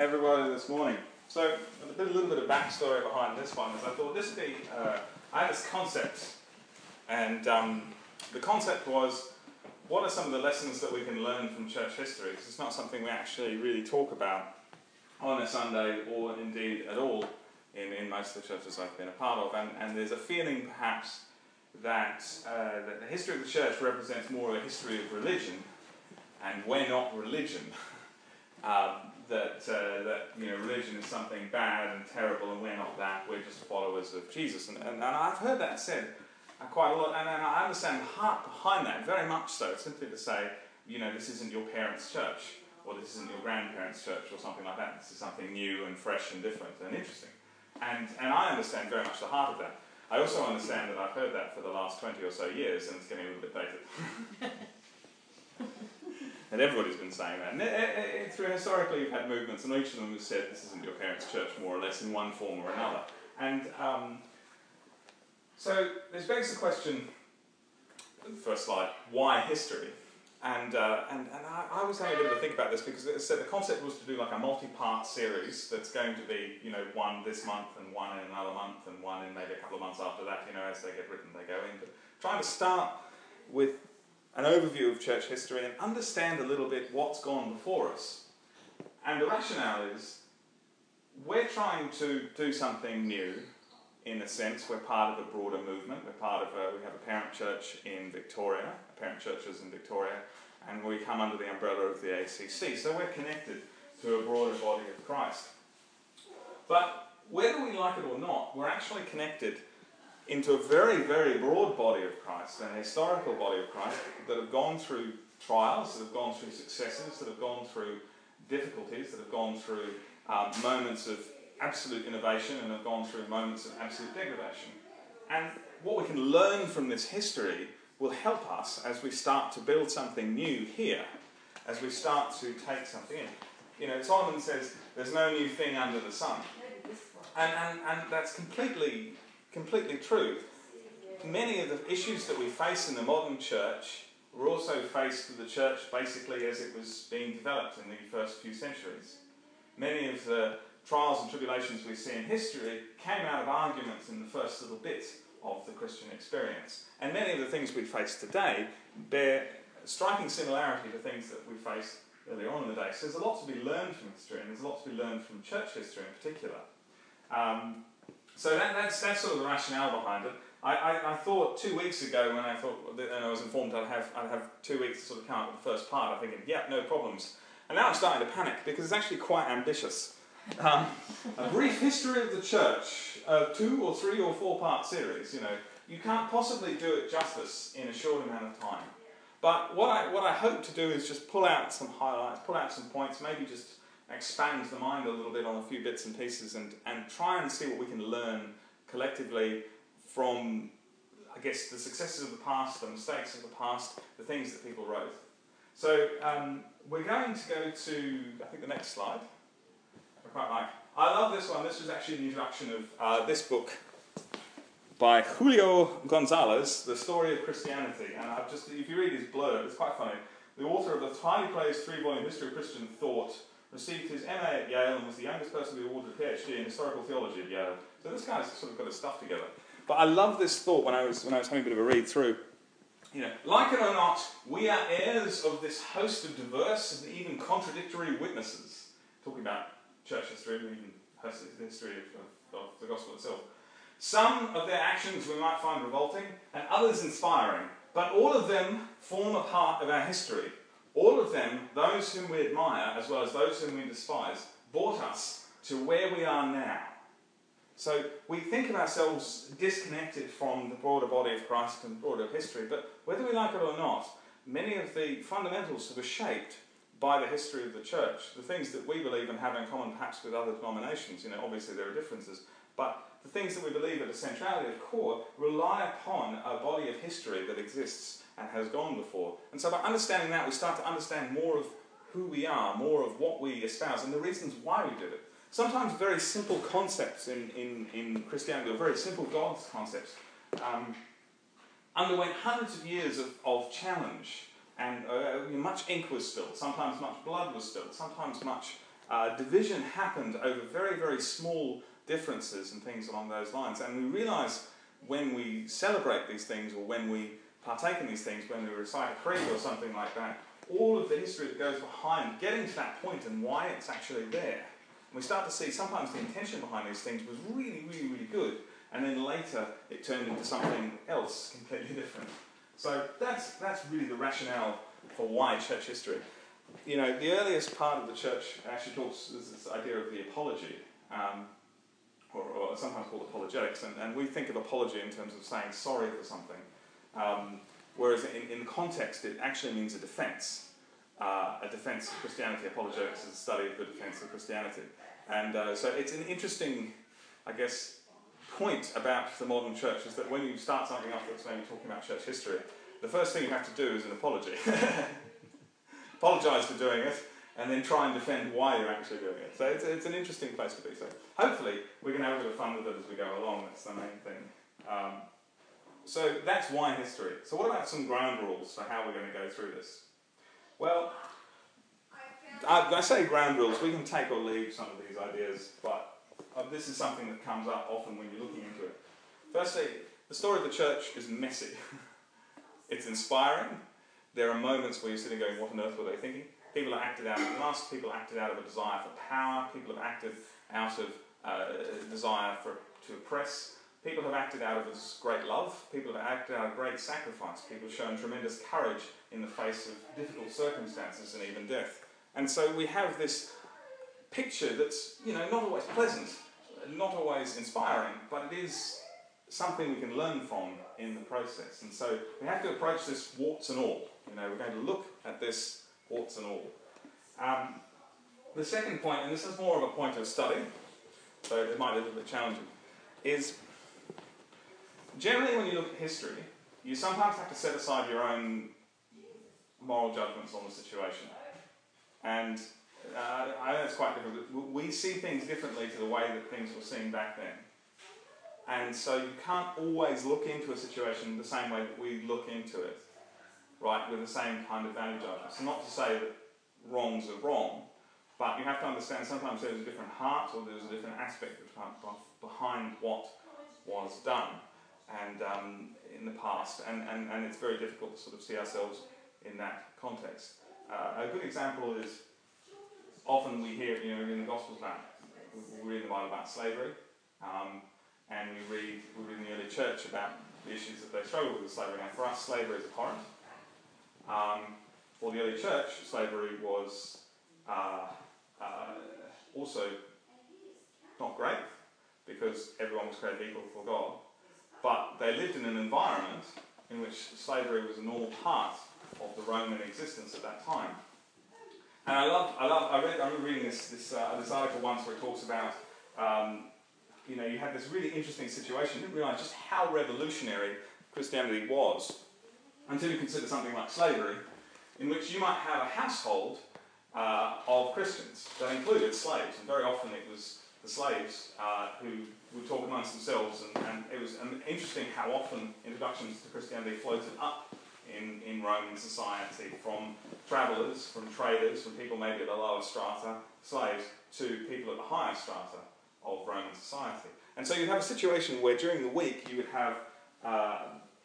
everybody this morning. So, a, bit, little bit of backstory behind this one is I thought this would be, uh, I had this concept, and um, the concept was what are some of the lessons that we can learn from church history? Because it's not something we actually really talk about on a Sunday or indeed at all in, in most of the churches I've been a part of. And, and there's a feeling perhaps that, uh, that the history of the church represents more of a history of religion, and we're not religion. um, that, uh, that you know, religion is something bad and terrible, and we're not that, we're just followers of Jesus. And, and, and I've heard that said uh, quite a lot, and, and I understand the heart behind that very much so, simply to say, you know, this isn't your parents' church, or this isn't your grandparents' church, or something like that. This is something new and fresh and different and interesting. And, and I understand very much the heart of that. I also understand that I've heard that for the last 20 or so years, and it's getting a little bit dated. and everybody's been saying that. And it, it, it, through historically, you've had movements, and each of them has said this isn't your parents' church, more or less, in one form or another. And um, so this begs the question, the first slide, why history? And, uh, and, and I, I, was having a bit of a think about this because it said the concept was to do like a multi-part series that's going to be, you know, one this month and one in another month and one in maybe a couple of months after that, you know, as they get written, they go in. But trying to start with an overview of church history and understand a little bit what's gone before us. And the rationale is we're trying to do something new in a sense. We're part of a broader movement. We're part of a, we have a parent church in Victoria, parent churches in Victoria, and we come under the umbrella of the ACC. So we're connected to a broader body of Christ. But whether we like it or not, we're actually connected into a very, very broad body of Christ, an historical body of Christ that have gone through trials, that have gone through successes, that have gone through difficulties, that have gone through um, moments of absolute innovation and have gone through moments of absolute degradation. And what we can learn from this history will help us as we start to build something new here, as we start to take something in. You know, Solomon says there's no new thing under the sun. And, and, and that's completely, completely true. Many of the issues that we face in the modern church were also faced with the church basically as it was being developed in the first few centuries. Many of the trials and tribulations we see in history came out of arguments in the first little bit of the Christian experience. And many of the things we face today bear striking similarity to things that we faced earlier on in the day. So there's a lot to be learned from history, and there's a lot to be learned from church history in particular. Um, so that, that's, that's sort of the rationale behind it. I, I, I, thought two weeks ago when I thought and I was informed I'd have I'd have two weeks to sort of come up with the first part. I'm thinking, yeah, no problems. And now I'm starting to panic because it's actually quite ambitious. Um, a brief history of the church, a two or three or four part series. You know, you can't possibly do it justice in a short amount of time. But what I, what I hope to do is just pull out some highlights, pull out some points, maybe just expand the mind a little bit on a few bits and pieces and, and try and see what we can learn collectively from, I guess, the successes of the past, the mistakes of the past, the things that people wrote. So um, we're going to go to, I think, the next slide. I quite like. I love this one. This was actually the introduction of uh, this book by Julio Gonzalez, The Story of Christianity. And I've just, if you read his blurb, it's quite funny. The author of the highly praised three-volume History of Christian Thought received his MA at Yale and was the youngest person to be awarded a PhD in historical theology at Yale. So this guy's sort of got his stuff together. But I love this thought when I was when I was having a bit of a read through. You know, like it or not, we are heirs of this host of diverse and even contradictory witnesses. Talking about church history, even history of, of, of the gospel itself. Some of their actions we might find revolting, and others inspiring, but all of them form a part of our history. All of them, those whom we admire as well as those whom we despise, brought us to where we are now. So we think of ourselves disconnected from the broader body of Christ and broader history, but whether we like it or not, many of the fundamentals were shaped by the history of the church, the things that we believe and have in common perhaps with other denominations, you know, obviously there are differences, but the things that we believe at the centrality of core rely upon a body of history that exists and has gone before. And so by understanding that, we start to understand more of who we are, more of what we espouse, and the reasons why we did it. Sometimes very simple concepts in, in, in Christianity, or very simple God's concepts, um, underwent hundreds of years of, of challenge and uh, much ink was spilled, sometimes much blood was spilled, sometimes much uh, division happened over very, very small differences and things along those lines. And we realize when we celebrate these things or when we partake in these things, when we recite a creed or something like that, all of the history that goes behind getting to that point and why it's actually there. And we start to see sometimes the intention behind these things was really, really, really good, and then later it turned into something else completely different. So that's, that's really the rationale for why church history. You know, the earliest part of the church actually talks, this idea of the apology, um, or, or, sometimes called apologetics, and, and we think of apology in terms of saying sorry for something. Um, whereas in, in context, it actually means a defense. Uh, a defense of Christianity. Apologetics is a study of the defense of Christianity. And uh, so it's an interesting, I guess, point about the modern church is that when you start something off that's maybe talking about church history, the first thing you have to do is an apology. Apologise for doing it, and then try and defend why you're actually doing it. So it's, it's an interesting place to be. So hopefully we can have a bit of fun with it as we go along. That's the main thing. Um, so that's why history. So what about some ground rules for how we're going to go through this? Well, I, I say ground rules. We can take or leave some of these ideas, but uh, this is something that comes up often when you're looking into it. Firstly, the story of the church is messy. it's inspiring. There are moments where you're sitting going, what on earth were they thinking? People are acted out of lust, people acted out of a desire for power, people have acted out of uh, desire for, to oppress, people have acted out of this great love, people have acted out of great sacrifice, people have shown tremendous courage in the face of difficult circumstances and even death. And so we have this picture that's, you know, not always pleasant, not always inspiring, but it is something we can learn from in the process. And so we have to approach this warts and all. You know, we're going to look at this warts and all. Um, the second point, and this is more of a point of study, so it might be a little bit challenging, is generally when you look at history, you sometimes have to set aside your own moral judgments on the situation. And uh, I know it's quite different. We see things differently to the way that things were seen back then. And so you can't always look into a situation the same way that we look into it, right, with the same kind of value judgment. So not to say that wrongs are wrong, but you have to understand sometimes there's a different heart or there's a different aspect behind what was done and um, in the past, and, and, and it's very difficult to sort of see ourselves in that context. Uh, a good example is often we hear, you know, in the Gospels about, we read in the Bible about slavery, um, and we read, we read in the early church about the issues that they struggled with slavery. Now, for us, slavery is abhorrent. Um, for the early church, slavery was uh, uh, also not great because everyone was created equal for God. But they lived in an environment in which slavery was a normal part of the Roman existence at that time. And I love, I love, I read, I remember reading this, this, uh, this article once where it talks about, um, you know, you had this really interesting situation. You didn't realize just how revolutionary Christianity was until you consider something like slavery, in which you might have a household uh, of Christians that included slaves, and very often it was the slaves uh, who would talk amongst themselves, and, and it was interesting how often introductions to Christianity floated up in, in Roman society from travellers, from traders, from people maybe at the lower strata, slaves, to people at the higher strata of Roman society. And so you'd have a situation where during the week you would have uh,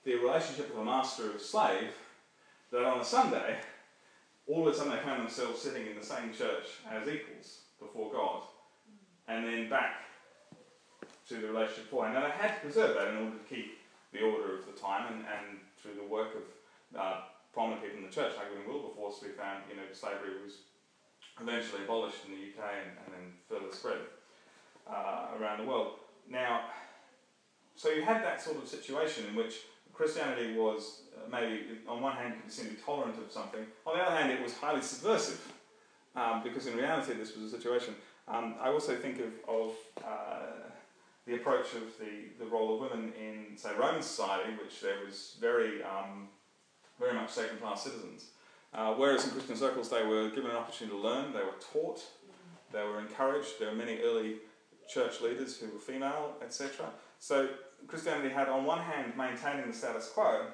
the relationship of a master of a slave, that on a Sunday, all of a sudden they found themselves sitting in the same church as equals before God, and then back to the relationship beforehand. Now they had to preserve that in order to keep the order of the time and, and through the work of uh, prominent people in the church, like William Wilberforce, we found you know slavery was eventually abolished in the UK and, and then further spread uh, around the world. Now, so you had that sort of situation in which Christianity was uh, maybe on one hand could be tolerant of something, on the other hand it was highly subversive um, because in reality this was a situation. Um, I also think of, of uh, the approach of the, the role of women in, say, Roman society, which there was very um, very much second class citizens. Uh, whereas in Christian circles, they were given an opportunity to learn, they were taught, they were encouraged. There were many early church leaders who were female, etc. So Christianity had, on one hand, maintaining the status quo,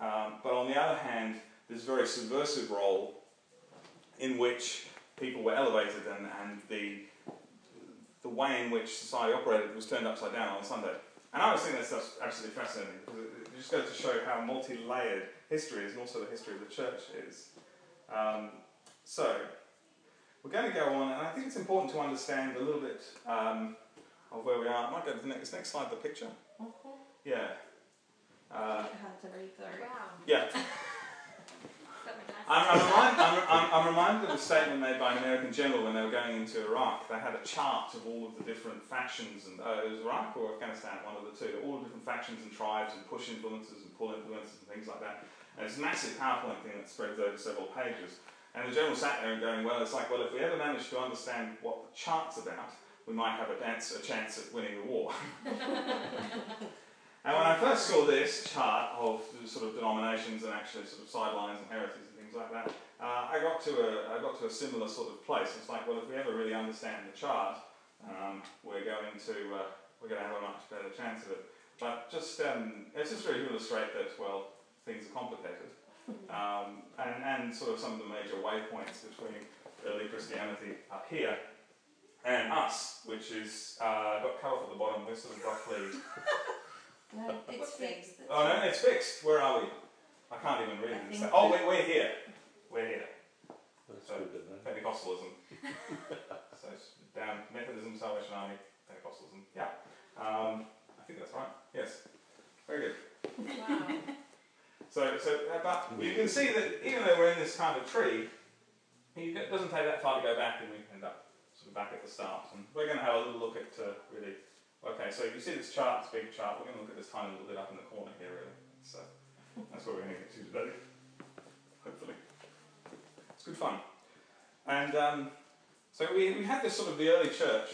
um, but on the other hand, this very subversive role in which people were elevated and, and the, the way in which society operated was turned upside down on Sunday. And I was thinking that's just absolutely fascinating because it just goes to show how multi layered history is and also the history of the church is. Um, so, we're going to go on, and I think it's important to understand a little bit um, of where we are. I might go to the next, next slide, the picture. Mm-hmm. Yeah. Uh, had to read through. Wow. yeah. I'm, I'm, remind, I'm, I'm, reminded of a statement made by an American general when they were going into Iraq. They had a chart of all of the different factions, and uh, it was Iraq or Afghanistan, one of the two, all the different factions and tribes and push influences and pull influences and things like that. And it's a massive PowerPoint thing that spreads over several pages. And the general sat there and going, well, it's like, well, if we ever manage to understand what the chart's about, we might have a chance, a chance at winning the war. and when I first saw this chart of sort of denominations and actually sort of sidelines and heresies things like that, uh, I got to a I got to a similar sort of place. It's like, well, if we ever really understand the chart, um, we're going to uh, we're going to have a much better chance of it. But just um, it's just really to illustrate that well, things are complicated, um, and and sort of some of the major waypoints between early Christianity up here and us, which is uh, got cut off at the bottom. We're sort of roughly. No, it's fixed. Oh no, it's fixed. Where are we? I can't even read I it. Oh, that- we're, we're here. We're here. That's So- good. Pentecostalism. so down Methodism, Salvation Army, Pentecostalism. Yeah. Um, I think that's right. Yes. Very good. Wow. So, so uh, but you can see that even though we're in this kind of tree, it doesn't take that far to go back, and we end up sort of back at the start. And we're going to have a little look at uh, really. Okay, so if you see this chart, this big chart. We're going to look at this tiny little bit up in the corner here, really. So that's what we're going to get to today. Hopefully, it's good fun. And um, so we, we had this sort of the early church,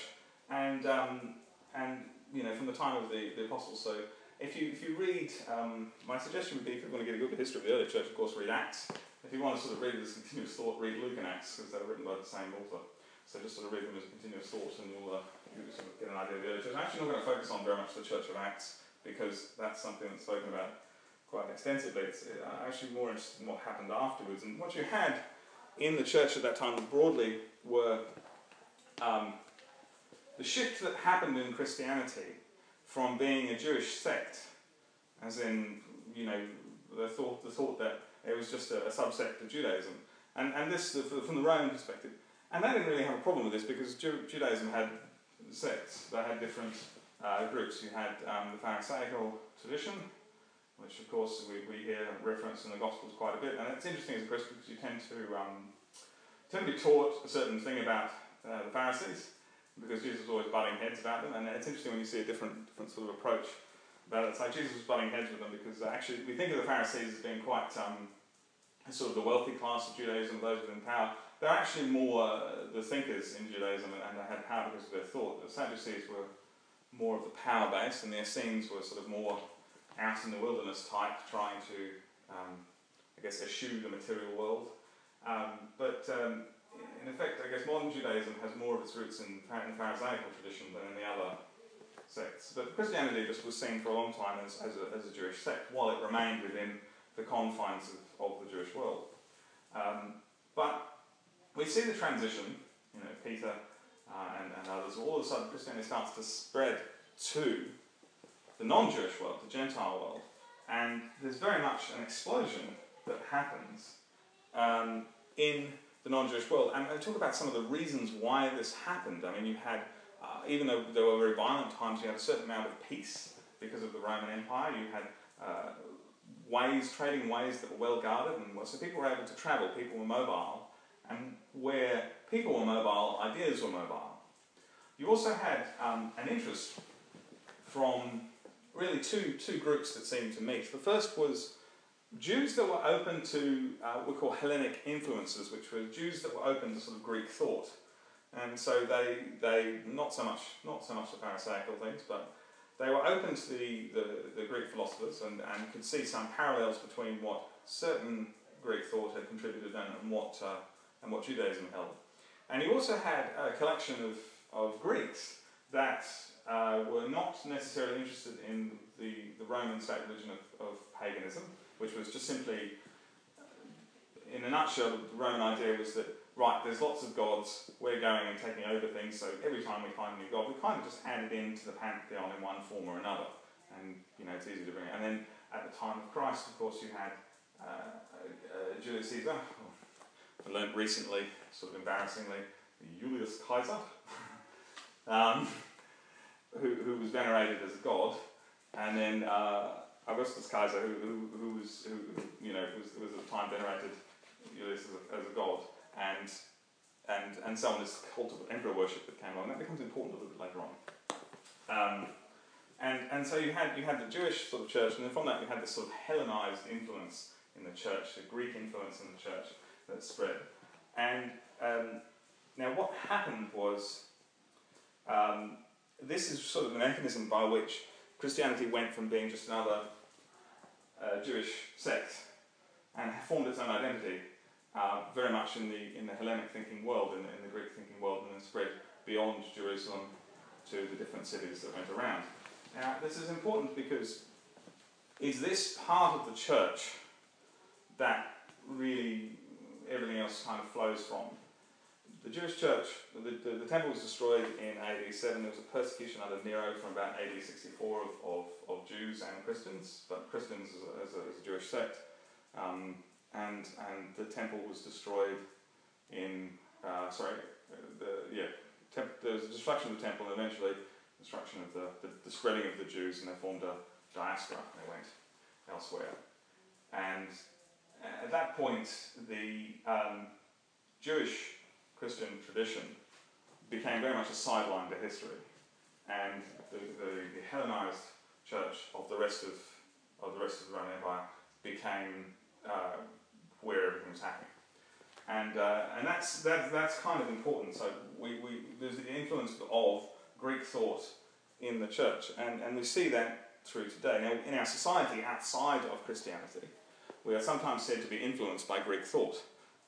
and um, and you know from the time of the, the apostles. So if you if you read, um, my suggestion would be if you want to get a good history of the early church, of course, read Acts. If you want to sort of read this continuous thought, read Luke and Acts because they're written by the same author. So just sort of read them as continuous thought, and you'll, uh, you'll sort of get an idea of the early church. I'm actually not going to focus on very much the Church of Acts because that's something that's spoken about quite extensively. It's uh, actually more interested in what happened afterwards. And what you had in the church at that time broadly were um, the shift that happened in Christianity from being a Jewish sect, as in, you know, the thought, the thought that it was just a, a subsect of Judaism. And, and this, from the Roman perspective, and they didn't really have a problem with this because Ju- Judaism had sects, they had different uh, groups. You had um, the Pharisaical tradition, which of course we, we hear referenced in the Gospels quite a bit. And it's interesting as a Christian because you tend to, um, tend to be taught a certain thing about uh, the Pharisees because Jesus was always butting heads about them. And it's interesting when you see a different, different sort of approach about it. It's like Jesus was butting heads with them because uh, actually we think of the Pharisees as being quite um, sort of the wealthy class of Judaism, those within power. They're actually more uh, the thinkers in Judaism and, and they had power because of their thought. The Sadducees were more of the power base and the Essenes were sort of more out in the wilderness type, trying to, um, I guess, eschew the material world. Um, but um, in effect, I guess modern Judaism has more of its roots in, the Pharisaical tradition than in the other sects. But Christianity just was seen for a long time as, as, a, as a Jewish sect, while it remained within the confines of, of the Jewish world. Um, but we see the transition, you know, Peter uh, and, and others, all of a sudden Christianity starts to spread to the non-Jewish world, the Gentile world, and there's very much an explosion that happens um, in the non-Jewish world. And I talk about some of the reasons why this happened. I mean, you had, uh, even though there were very violent times, you had a certain amount of peace because of the Roman Empire. You had uh, ways, trading ways that were well guarded, and so people were able to travel. People were mobile, and where people were mobile, ideas were mobile. You also had um, an interest from really two, two groups that seemed to meet. The first was Jews that were open to uh, what we call Hellenic influences, which were Jews that were open to sort of Greek thought. And so they, they not so much not so much the Pharisaical things, but they were open to the, the, the Greek philosophers and, and could see some parallels between what certain Greek thought had contributed and, and what uh, and what Judaism held. And he also had a collection of, of Greeks that uh, were not necessarily interested in the, the Roman state religion of, of paganism, which was just simply, in a nutshell, the Roman idea was that right, there's lots of gods, we're going and taking over things, so every time we find a new god, we kind of just add it into the pantheon in one form or another. And, you know, it's easy to bring it. And then at the time of Christ, of course, you had uh, uh, Julius Caesar. I learned recently, sort of embarrassingly, Julius Caesar, um, who, who was venerated as a god, and then uh, Augustus Caesar, who, who, who was, who, you know, was, was at the time venerated Julius as a, as a god, and and and so on. This cult of emperor worship that came along that becomes important a little bit later on. Um, and and so you had you had the Jewish sort of church, and then from that you had this sort of Hellenized influence in the church, the Greek influence in the church that spread. And um, now what happened was um, this is sort of the mechanism by which Christianity went from being just another uh, Jewish sect and formed its own identity uh, very much in the in the Hellenic thinking world, in, in the Greek thinking world, and then spread beyond Jerusalem to the different cities that went around. Now, this is important because is this part of the church that really everything else kind of flows from? The Jewish church, the, the, the temple was destroyed in AD 7. There was a persecution under Nero from about AD 64 of, of, of Jews and Christians, but Christians as a, as a, Jewish sect. Um, and and the temple was destroyed in uh, sorry the yeah temp- there was a destruction of the temple and eventually destruction of the, the, the spreading of the Jews and they formed a diaspora and they went elsewhere and at that point the um, Jewish Christian tradition became very much a sideline to history and the, the, the Hellenized church of the rest of of the rest of the Roman Empire became uh, where everything was happening. And, uh, and that's, that's, that's kind of important. So we, we, there's the influence of Greek thought in the church, and, and we see that through today. Now, in our society outside of Christianity, we are sometimes said to be influenced by Greek thought,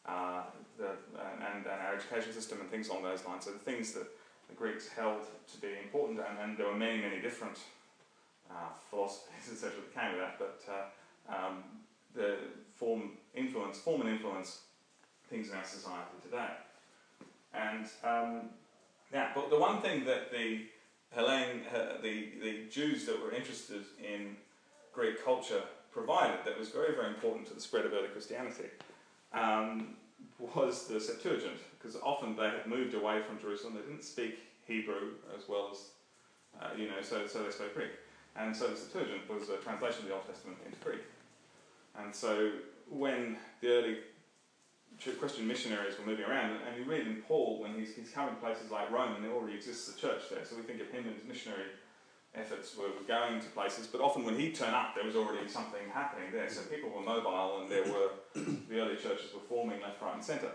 uh, the, and, and our education system and things along those lines. So the things that the Greeks held to be important, and, and there were many, many different uh, philosophies, etc., that came with that, but uh, um, the form influence, form and influence things in our society today. And um, yeah, but the one thing that the Hellene, uh, the, the Jews that were interested in Greek culture provided that was very, very important to the spread of early Christianity um, was the Septuagint, because often they had moved away from Jerusalem. They didn't speak Hebrew as well as, uh, you know, so, so they spoke Greek. And so the Septuagint was a translation of the Old Testament into Greek. And so when the early Christian missionaries were moving around, and you read in Paul when he's, he's coming to places like Rome, and there already exists a church there. So we think of him and his missionary efforts were going to places, but often when he'd turn up, there was already something happening there. So people were mobile, and there were the early churches were forming left, right, and centre,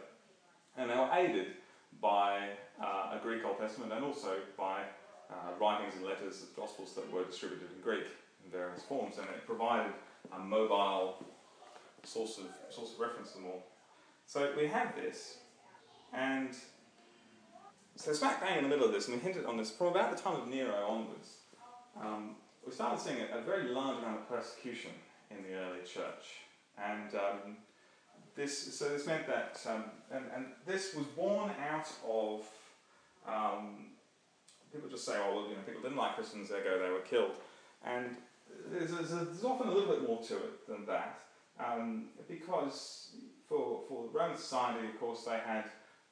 and they were aided by uh, a Greek Old Testament and also by uh, writings and letters of Gospels that were distributed in Greek in various forms, and it provided a mobile source of source of reference to them all. So we have this, and so smack bang in the middle of this, and we hinted on this from about the time of Nero onwards. Um, we started seeing a, a, very large amount of persecution in the early church, and um, this so this meant that um, and, and this was born out of um, people just say, oh well, you know, people didn't like Christians, ergo they were killed, and there's, there's, there's often a little bit more to it than that. Um, because for, for Roman society, of course, they had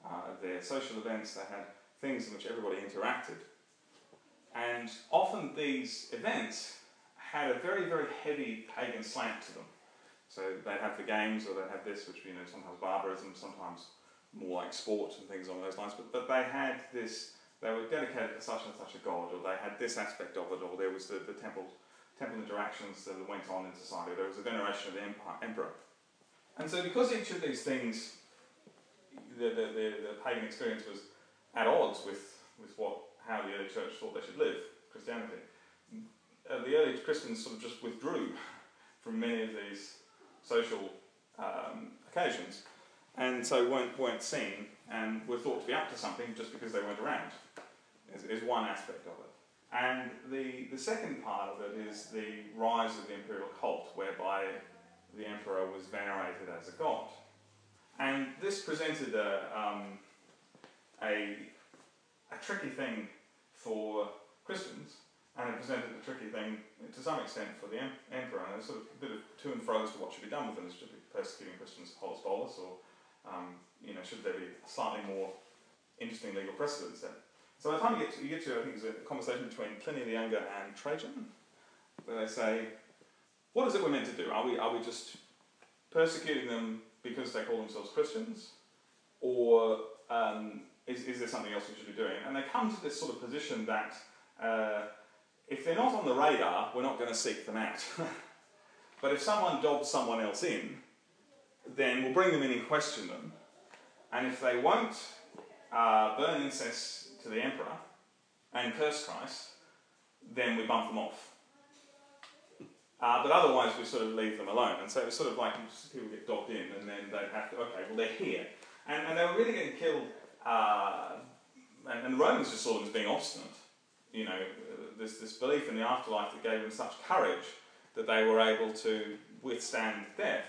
uh, their social events, they had things in which everybody interacted. And often these events had a very, very heavy pagan slant to them. So they'd have the games, or they'd have this, which you know sometimes barbarism, sometimes more like sport and things along those lines. But but they had this. They were dedicated to such and such a god, or they had this aspect of it, or there was the, the temple temple interactions that went on in society. There was a veneration of the empire, emperor. And so, because each of these things, the, the, the, the, pagan experience was at odds with, with what, how the early church thought they should live, Christianity, uh, the early Christians sort of just withdrew from many of these social um, occasions and so weren't, weren't seen and were thought to be up to something just because they weren't around, is, is one aspect of it. And the, the second part of it is the rise of the imperial cult, whereby the emperor was venerated as a god. And this presented a, um, a, a tricky thing for Christians, and it presented a tricky thing to some extent for the em- emperor. And sort of a bit of to and fro as to what should be done with them. Should be persecuting Christians holus bolus, or um, you know, should there be slightly more interesting legal precedents then? So by the time you get to, you get to I think there's a conversation between Pliny the Younger and Trajan, where they say, what is it we're meant to do? Are we, are we just persecuting them because they call themselves Christians? Or um, is, is there something else we should be doing? And they come to this sort of position that uh, if they're not on the radar, we're not going to seek them out. but if someone dobs someone else in, then we'll bring them in and question them. And if they won't uh, burn incense to the emperor and curse Christ, then we bump them off. Uh, but otherwise, we sort of leave them alone. And so it was sort of like people get dobbed in, and then they have to, okay, well, they're here. And, and they were really getting killed, uh, and, and, the Romans just saw them as being obstinate. You know, this, this belief in the afterlife that gave them such courage that they were able to withstand death.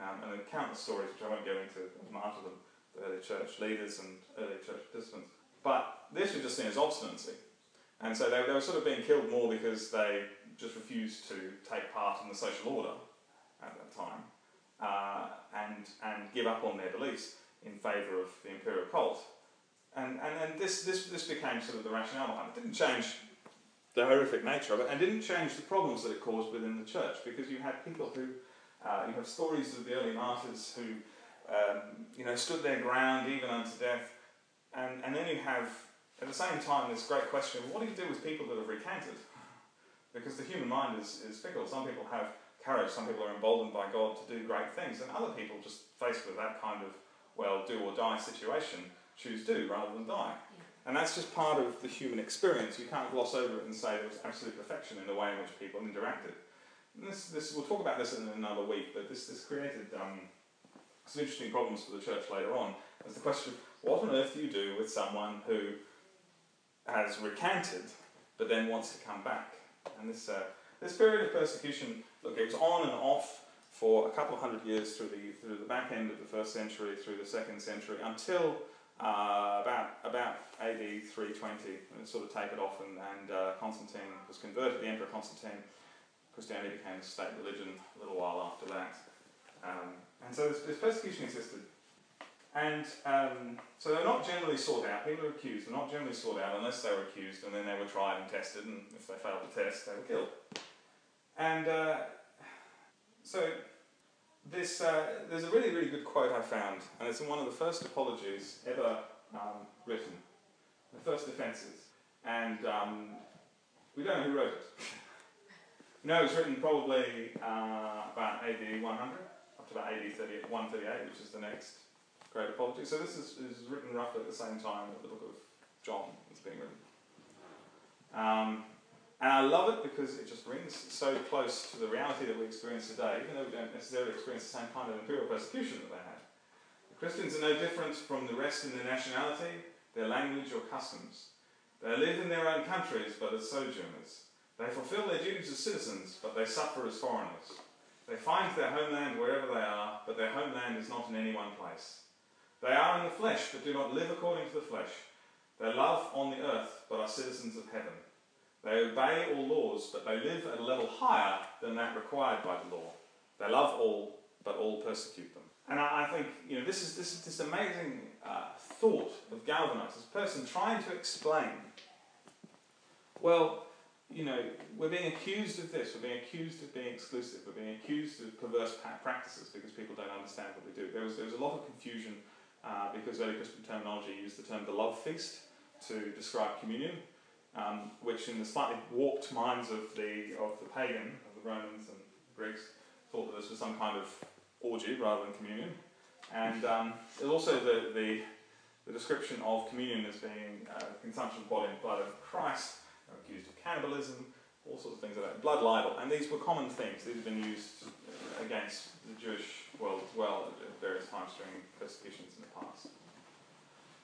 Um, and there are countless stories, which I won't go into of them, the early church leaders and early church participants. But this was just seen as obstinacy. And so they, they were sort of being killed more because they just refused to take part in the social order at that time uh, and, and give up on their beliefs in favour of the imperial cult. And, and then this, this, this became sort of the rationale behind it. Didn't change the horrific nature of it and didn't change the problems that it caused within the church because you had people who, uh, you have stories of the early martyrs who um, you know, stood their ground even unto death. And, and then you have, at the same time, this great question what do you do with people that have recanted? Because the human mind is, is fickle. Some people have courage, some people are emboldened by God to do great things, and other people, just faced with that kind of, well, do or die situation, choose do rather than die. And that's just part of the human experience. You can't gloss over it and say there was absolute perfection in the way in which people interacted. And this, this, we'll talk about this in another week, but this, this created um, some interesting problems for the church later on. As the question what on earth do you do with someone who has recanted but then wants to come back? And this, uh, this period of persecution, look, it was on and off for a couple of hundred years through the, through the back end of the first century, through the second century, until uh, about, about AD 320, and sort of tapered off, and, and uh, Constantine was converted, the Emperor Constantine. Christianity became a state religion a little while after that. Um, and so this, this, persecution existed. And um, so they're not generally sought out. People are accused. They're not generally sought out unless they were accused and then they were tried and tested, and if they failed the test, they were killed. And uh, so this, uh, there's a really, really good quote I found, and it's in one of the first apologies ever um, written, the first defences. And um, we don't know who wrote it. no, it was written probably uh, about AD 100, up to about AD 30, 138, which is the next great apology. So this is, is written roughly at the same time that the book of John is being written. Um, and I love it because it just rings so close to the reality that we experience today, even though we don't necessarily experience the same kind of imperial persecution that they had. The Christians are no different from the rest in their nationality, their language, or customs. They live in their own countries, but as sojourners. They fulfill their duties as citizens, but they suffer as foreigners. They find their homeland wherever they are, but their homeland is not in any one place. They are in the flesh, but do not live according to the flesh. They love on the earth, but are citizens of heaven. They obey all laws, but they live at a level higher than that required by the law. They love all, but all persecute them. And I, I think you know this is this is this amazing uh, thought of Galvanize, this person trying to explain. Well, you know, we're being accused of this. We're being accused of being exclusive. We're being accused of perverse practices because people don't understand what we do. There was there was a lot of confusion uh, because early Christian terminology used the term the love feast to describe communion, um, which in the slightly warped minds of the of the pagan, of the Romans and Greeks, thought that this was some kind of orgy rather than communion. And um, there's also the, the, the, description of communion as being uh, consumption of body and blood of Christ, accused of cannibalism, all sorts of things like that. Blood libel, and these were common things. These have been used against the Jewish world as well at various times during persecutions in the past.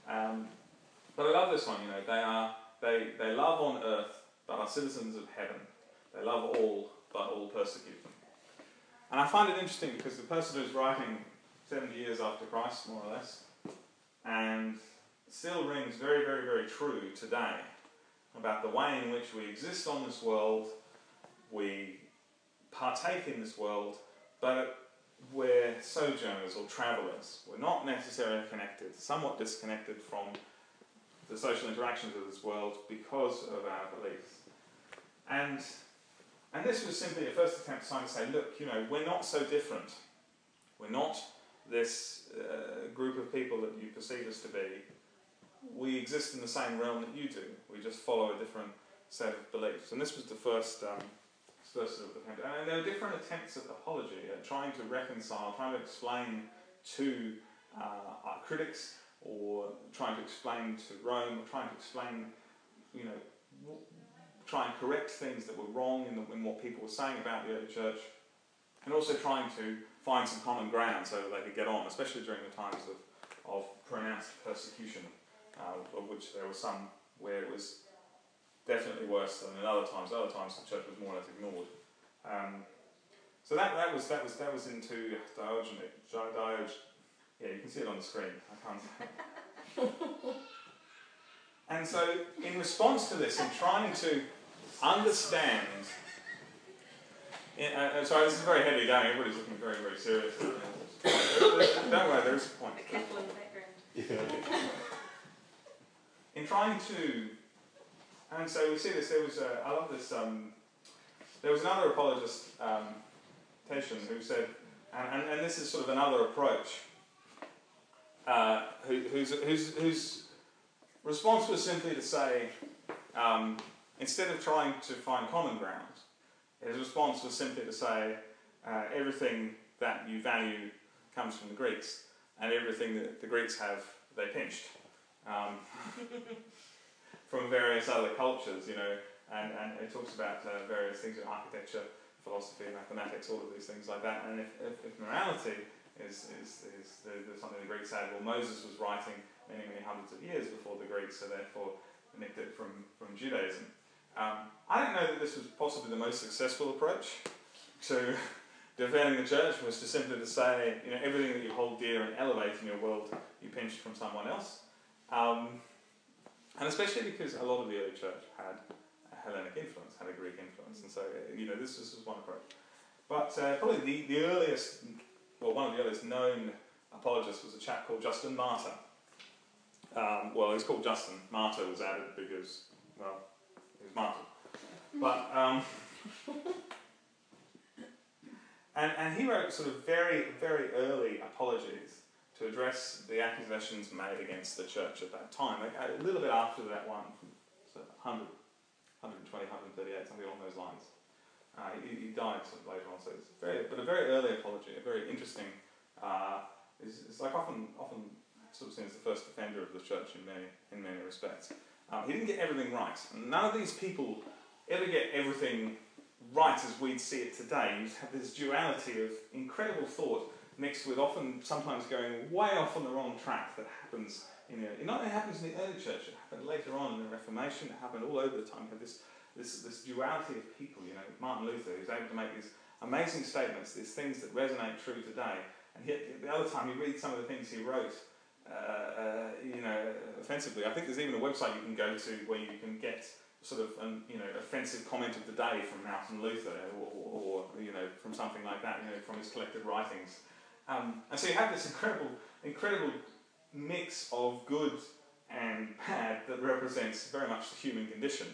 Um, but I love this one. You know, they are they they love on earth, but are citizens of heaven. They love all, but all persecute them. And I find it interesting because the person who's writing 70 years after Christ, more or less, and still rings very, very, very true today about the way in which we exist on this world, we partake in this world, but we're sojourners or travellers. We're not necessarily connected, somewhat disconnected from the social interactions of this world because of our beliefs. And, and this was simply a first attempt to say, look, you know, we're not so different. We're not this uh, group of people that you perceive us to be. We exist in the same realm that you do. We just follow a different set of beliefs. And this was the first, um, first sort of attempt. And there were different attempts at apology, at trying to reconcile, trying to explain to uh, our critics, or trying to explain to Rome, or trying to explain, you know, try and correct things that were wrong in, the, in what people were saying about the early church, and also trying to find some common ground so that they could get on, especially during the times of, of pronounced persecution, uh, of which there were some where it was definitely worse than in other times. Other times the church was more or less ignored. Um, so that, that was that was that was into Diogenes. Diogenes. Yeah, you can see it on the screen. I can't. and so, in response to this, in trying to understand yeah, uh, uh, sorry, this is very heavy going. Everybody's looking very, very serious. Don't worry, there is a point. Kettle in the background. Yeah. in trying to, and so we see this. There was, a, I love this. Um, there was another apologist, um, who said, and, and, and, this is sort of another approach, uh, who, whose, whose, whose response was simply to say, um, instead of trying to find common ground, his response was simply to say, uh, everything that you value comes from the Greeks, and everything that the Greeks have, they pinched. Um, from various other cultures, you know, and, and it talks about uh, various things in architecture, philosophy, mathematics, all of these things like that. And if, if, if morality is, is, is the, the, something the Greeks had, well, Moses was writing many, many hundreds of years before the Greeks, so therefore nicked it from, from Judaism. Um, I don't know that this was possibly the most successful approach to defending the church was to simply to say, you know, everything that you hold dear and elevate in your world, you pinched from someone else. Um, and especially because a lot of the early church had a Hellenic influence, had a Greek influence, and so you know this, this was one approach. But uh, probably the, the earliest, well, one of the earliest known apologists was a chap called Justin Martyr. Um, well, he's called Justin. Martyr was added because, well, martyred. But, um, and, and he wrote sort of very, very early apologies to address the accusations made against the church at that time, like a little bit after that one, so 100, 120, 138, something along those lines. Uh, he, he, died sort of later on, so it's very, but a very early apology, a very interesting. Uh, it's, it's like often, often sort of seen as the first defender of the church in many, in many respects. Um, he didn't get everything right. None of these people ever get everything right as we'd see it today. You have this duality of incredible thought mixed with often sometimes going way off on the wrong track that happens in it not only happens in the early church, it happened later on in the Reformation, it happened all over the time. You have this, this, this duality of people, you know, Martin Luther, who's able to make these amazing statements, these things that resonate true today, and yet the other time you read some of the things he wrote uh, uh, you know, offensively. I think there's even a website you can go to where you can get sort of an you know offensive comment of the day from Martin Luther, or, or, or you know from something like that, you know from his collected writings. Um, and so you have this incredible, incredible mix of good and bad that represents very much the human condition.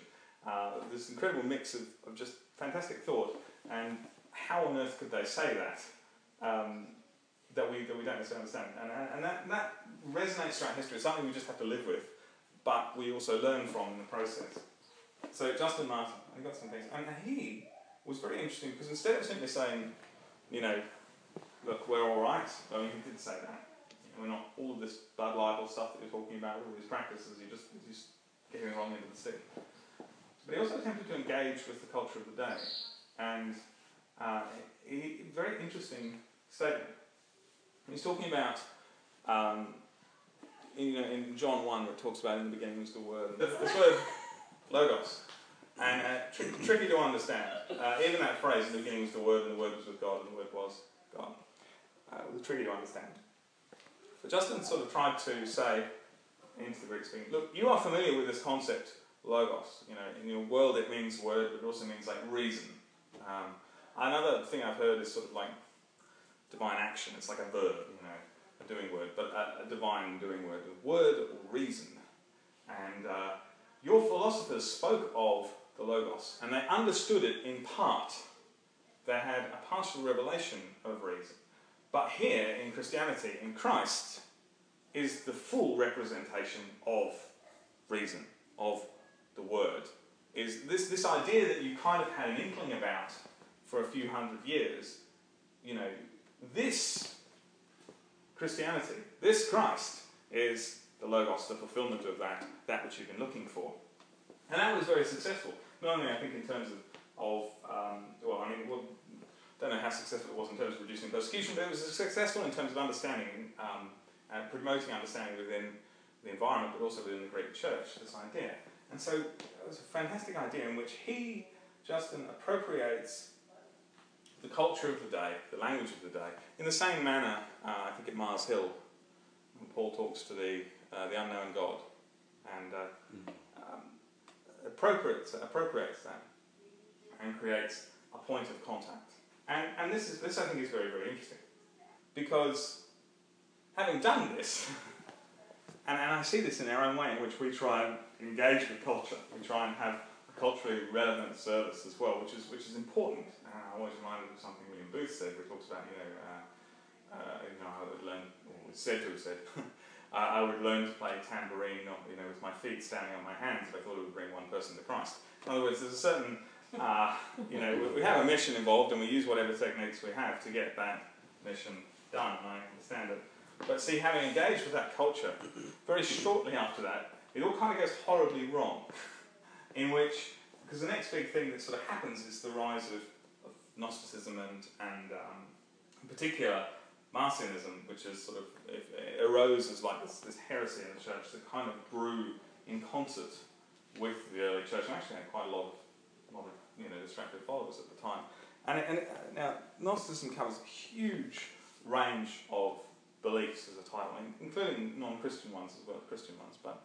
Uh, this incredible mix of, of just fantastic thought, and how on earth could they say that? Um, that we, that we don't necessarily understand. And, and that, that resonates throughout history. It's something we just have to live with, but we also learn from in the process. So Justin Martyr, I got some things, and he was very interesting because instead of simply saying, you know, look, we're all right. I mean, he did say that. we're not all of this bad libel stuff that you're talking about, all these practices. you're just you just getting wrong into the sea. But he also attempted to engage with the culture of the day, and uh, he, very interesting statement. He's talking about, um, you know, in John 1, where it talks about in the beginning was the Word. This word, logos. And uh, tr- tricky to understand. Uh, even that phrase, in the beginning was the Word, and the Word was with God, and the Word was God. uh, was tricky to understand. But Justin sort of tried to say into the Greek speaking, look, you are familiar with this concept, logos. You know, in your world it means word, but it also means like reason. Um, another thing I've heard is sort of like divine action. It's like a verb, you know, a doing word, but a, a divine doing word, word or reason. And uh, your philosophers spoke of the logos, and they understood it in part. They had a partial revelation of reason. But here in Christianity, in Christ, is the full representation of reason, of the word. Is this, this idea that you kind of had an inkling about for a few hundred years, you know, this Christianity, this Christ, is the Logos, the fulfillment of that, that which you've been looking for. And that was very successful. Not only, I think, in terms of, of um, well, I mean, well, don't know how successful it was in terms of reducing persecution, but it was successful in terms of understanding um, and promoting understanding within the environment, but also within the Greek church, this idea. And so it was a fantastic idea in which he, Justin, appropriates the culture of the day, the language of the day, in the same manner, uh, I think at Mars Hill, when Paul talks to the, uh, the unknown God, and uh, mm. um, appropriates, appropriates that and creates a point of contact. And, and this, is, this, I think, is very, very interesting. Because having done this, and, and I see this in our own way in which we try and engage with culture, we try and have a culturally relevant service as well, which is, which is important. Uh, I'm always reminded of something William Booth said, he talks about, you know, uh, uh, you know, I would learn, or said to have said, I would learn to play tambourine, or, you know, with my feet standing on my hands if I thought it would bring one person to Christ. In other words, there's a certain, uh, you know, we, we have a mission involved and we use whatever techniques we have to get that mission done, I understand it. But see, having engaged with that culture, very shortly after that, it all kind of goes horribly wrong. In which, because the next big thing that sort of happens is the rise of, of Gnosticism and, and um, in particular, Marcionism, which is sort of arose as like this, this heresy in the church that kind of grew in concert with the early church and actually had quite a lot of, a lot of you know, distracted followers at the time. And, and now, Gnosticism covers a huge range of beliefs as a title, including non-Christian ones as well as Christian ones. But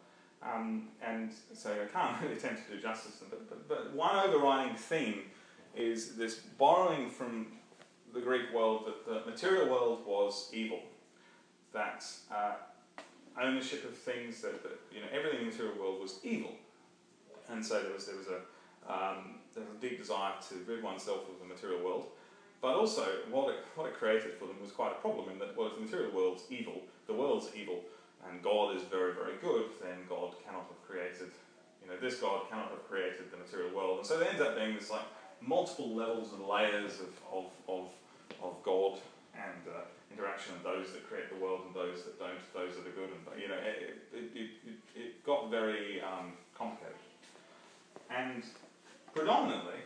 um, and so I can't really attempt to do justice to them. But, but, but one overriding theme is this borrowing from the Greek world that the material world was evil, that uh, ownership of things, that, that, you know everything in the material world was evil, and so there was there was a um, there was a deep desire to rid oneself of the material world, but also what it what it created for them was quite a problem in that well if the material world's evil, the world's evil, and God is very very good, then God cannot have created you know this God cannot have created the material world, and so there ends up being this like multiple levels and layers of, of, of of God and uh, interaction of those that create the world and those that don't, those that are good, and you know, it, it, it, it got very um, complicated. And predominantly,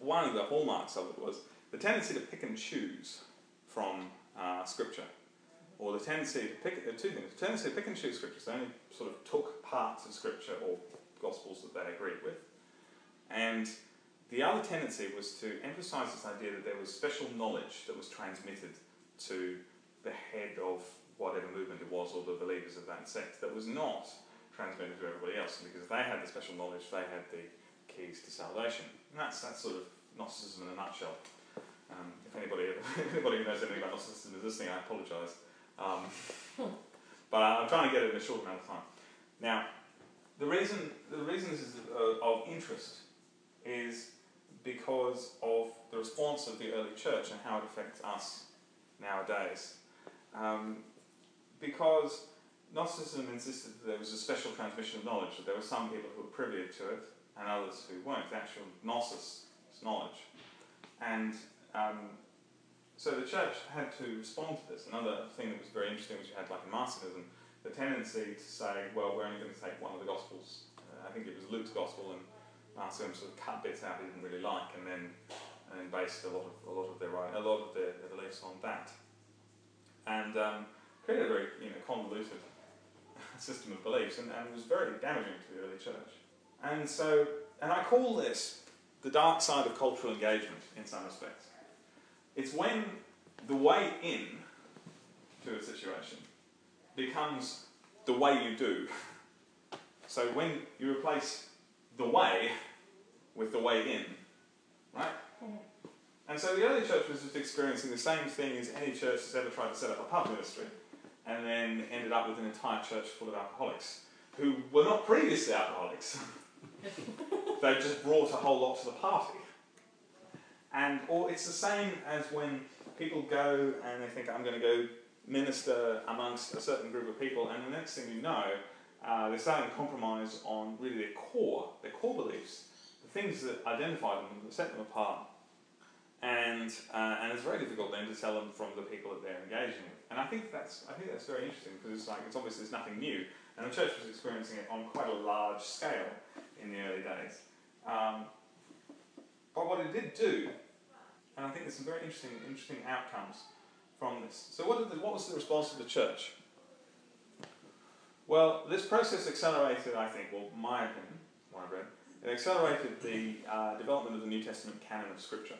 one of the hallmarks of it was the tendency to pick and choose from uh, Scripture, or the tendency to pick uh, two things: the tendency to pick and choose Scripture. They only sort of took parts of Scripture or Gospels that they agreed with, and the other tendency was to emphasize this idea that there was special knowledge that was transmitted to the head of whatever movement it was or the believers of that sect that was not transmitted to everybody else. Because if they had the special knowledge, they had the keys to salvation. And that's, that's sort of Gnosticism in a nutshell. Um, if anybody, anybody who knows anything about Gnosticism is listening, I apologise. Um, but I'm trying to get it in a short amount of time. Now, the reason, the reason this is of, of interest is because of the response of the early church and how it affects us nowadays. Um, because Gnosticism insisted that there was a special transmission of knowledge, that there were some people who were privy to it and others who weren't. The actual gnosis is knowledge. And um, so the church had to respond to this. Another thing that was very interesting, was you had like in Marcionism, the tendency to say, well, we're only going to take one of the Gospels. Uh, I think it was Luke's Gospel and Marcion sort of cut bits out he didn't really like, and then and based a lot of a lot of their a lot of their, their beliefs on that, and um, created a very you know convoluted system of beliefs, and, and was very damaging to the early church. And so, and I call this the dark side of cultural engagement in some respects. It's when the way in to a situation becomes the way you do. So when you replace the way with the way in, right? And so the early church was just experiencing the same thing as any church that's ever tried to set up a pub ministry, and then ended up with an entire church full of alcoholics who were not previously alcoholics. they just brought a whole lot to the party. And or it's the same as when people go and they think I'm going to go minister amongst a certain group of people, and the next thing you know, uh, they're starting to compromise on really their core, their core beliefs, the things that identify them, that set them apart. And, uh, and it's very difficult then to tell them from the people that they're engaging with. And I think that's, I think that's very interesting because it's like, it's obviously there's nothing new. And the church was experiencing it on quite a large scale in the early days. Um, but what it did do, and I think there's some very interesting, interesting outcomes from this. So, what, the, what was the response of the church? Well, this process accelerated, I think, well, my opinion, I read, it accelerated the uh, development of the New Testament canon of Scripture.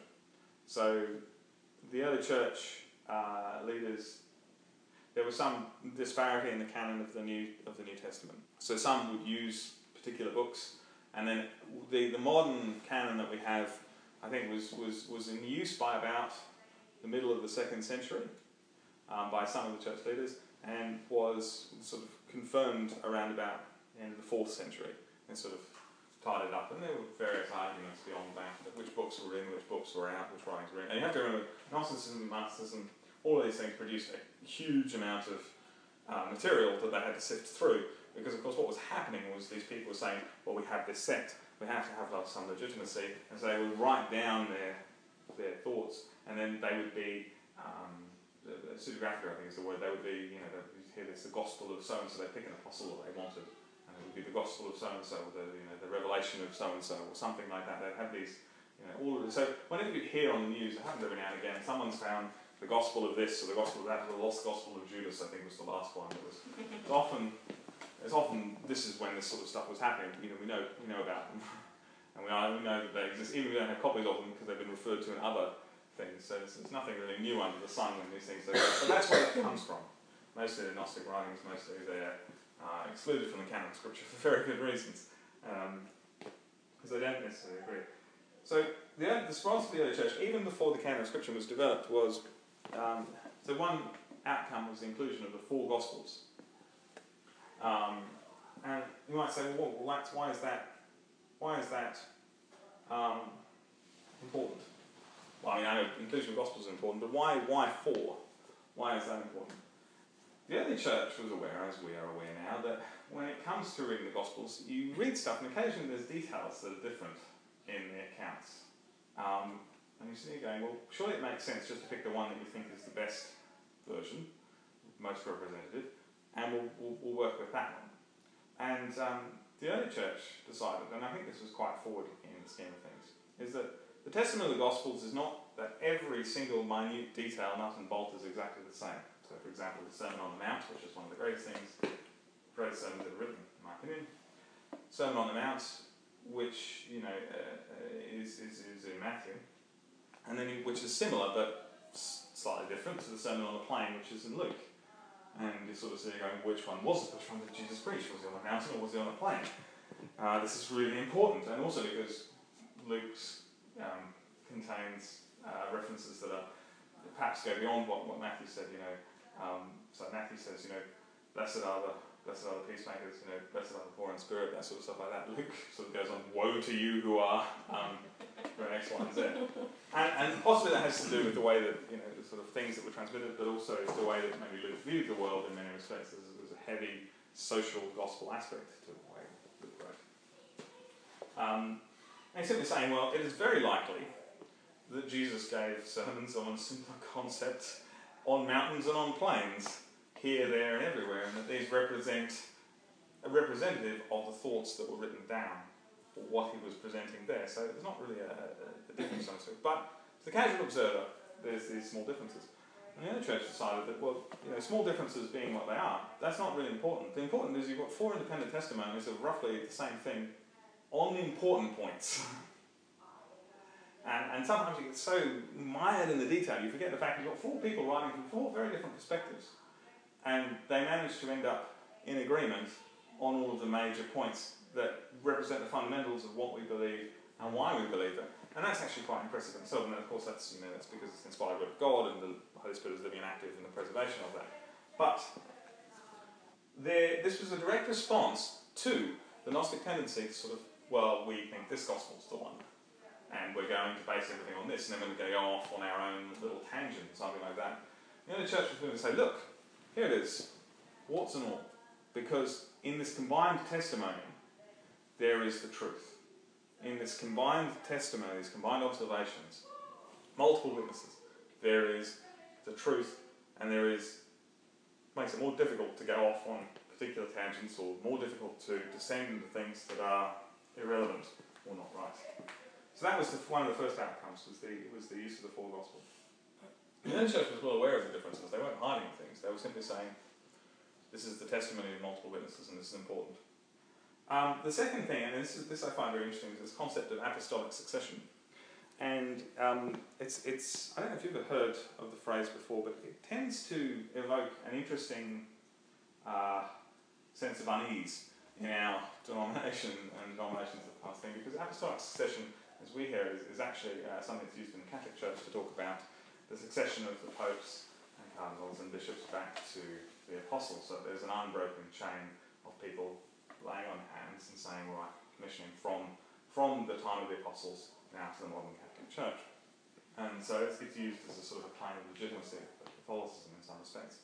So, the early church uh, leaders, there was some disparity in the canon of the New of the New Testament. So, some would use particular books, and then the, the modern canon that we have, I think, was, was, was in use by about the middle of the second century um, by some of the church leaders, and was sort of confirmed around about the end of the fourth century. and sort of tied it up, and there were various arguments beyond that, which books were in, which books were out, which writings were in. And you have to remember, Gnosticism, Marcionism, all of these things produced a huge amount of uh, material that they had to sift through, because of course what was happening was these people were saying, well, we have this sect, we have to have some legitimacy, and so they would write down their, their thoughts, and then they would be um, pseudegraphic, I think is the word. They would be, you know, hear this, the gospel of so and so. They pick an apostle that they wanted, and it would be the gospel of so and so, the you know the revelation of so and so, or something like that. They'd have these, you know, all of this. So whenever you hear on the news, it happens every now and again. Someone's found the gospel of this or the gospel of that, or the lost gospel of Judas. I think was the last one. It was often. It's often this is when this sort of stuff was happening. You know, we know we know about them, and we, know, we know that they exist. Even we don't have copies of them because they've been referred to in other things. So there's, nothing really new under the sun when these things are. But that's where that comes from. Mostly the Gnostic writings, mostly they're uh, excluded from the canon of Scripture for very good reasons, because um, they don't necessarily agree. So the, the response of the early church, even before the canon of Scripture was developed, was um, so one outcome was the inclusion of the four Gospels. Um, and you might say, well, well, that's, why is that? Why is that um, important? Well, I mean, I know inclusion of Gospels is important, but why? Why four? Why is that important? The early church was aware, as we are aware now, that when it comes to reading the Gospels, you read stuff and occasionally there's details that are different in the accounts. Um, and you see, going, well, surely it makes sense just to pick the one that you think is the best version, most representative, and we'll, we'll, we'll work with that one. And um, the early church decided, and I think this was quite forward in the scheme of things, is that the testament of the Gospels is not that every single minute detail, nut and bolt, is exactly the same. So, for example, the Sermon on the Mount, which is one of the greatest things, greatest sermons ever written, in my opinion. Sermon on the Mount, which you know uh, is, is, is in Matthew, and then which is similar but slightly different to the Sermon on the Plain, which is in Luke. And you're sort of sitting going, which one was the first one that Jesus preached? Was he on the mountain or was he on the plain? Uh, this is really important, and also because Luke's um, contains uh, references that are perhaps go beyond what, what Matthew said. You know, um, so Matthew says, you know, blessed are the blessed are the peacemakers, you know, blessed are the poor in spirit, that sort of stuff like that. Luke sort of goes on, woe to you who are um, X, Y, and Z. And, and possibly that has to do with the way that, you know, the sort of things that were transmitted, but also the way that maybe Luke viewed the world in many respects. There's, there's a heavy social gospel aspect to the way Luke wrote. Um, and he's simply saying, well, it is very likely that Jesus gave sermons on similar concepts on mountains and on plains, here, there, and everywhere, and that these represent a representative of the thoughts that were written down, or what he was presenting there. So there's not really a, a, a difference. But to the casual observer, there's these small differences. And the early church decided that, well, you know, small differences being what they are, that's not really important. The important is you've got four independent testimonies of roughly the same thing on the important points. And, and sometimes you get so mired in the detail, you forget the fact you've got four people writing from four very different perspectives. And they manage to end up in agreement on all of the major points that represent the fundamentals of what we believe and why we believe it. And that's actually quite impressive in itself. And of course, that's, you know, that's because it's inspired by God and the Holy Spirit is living and active in the preservation of that. But there, this was a direct response to the Gnostic tendency to sort of, well, we think this gospel's the one. And we're going to base everything on this, and then we're going to go off on our own little tangent, something like that. You know, the church was going to say, look, here it is, warts and all. Because in this combined testimony, there is the truth. In this combined testimony, these combined observations, multiple witnesses, there is the truth, and there is makes it more difficult to go off on particular tangents or more difficult to descend into things that are irrelevant or not right. So that was the, one of the first outcomes was the was the use of the four gospels. The church was well aware of the differences. They weren't hiding things. They were simply saying, "This is the testimony of multiple witnesses, and this is important." Um, the second thing, and this is this I find very interesting, is this concept of apostolic succession. And um, it's, it's, I don't know if you've ever heard of the phrase before, but it tends to evoke an interesting uh, sense of unease in our denomination and denominations of the past thing, because apostolic succession, as we hear, is, is actually uh, something that's used in the Catholic Church to talk about the succession of the popes and cardinals and bishops back to the apostles. So there's an unbroken chain of people laying on hands and saying, right, commissioning from, from the time of the apostles now to the modern Catholic Church. And so it's, it's used as a sort of a claim of legitimacy of Catholicism in some respects.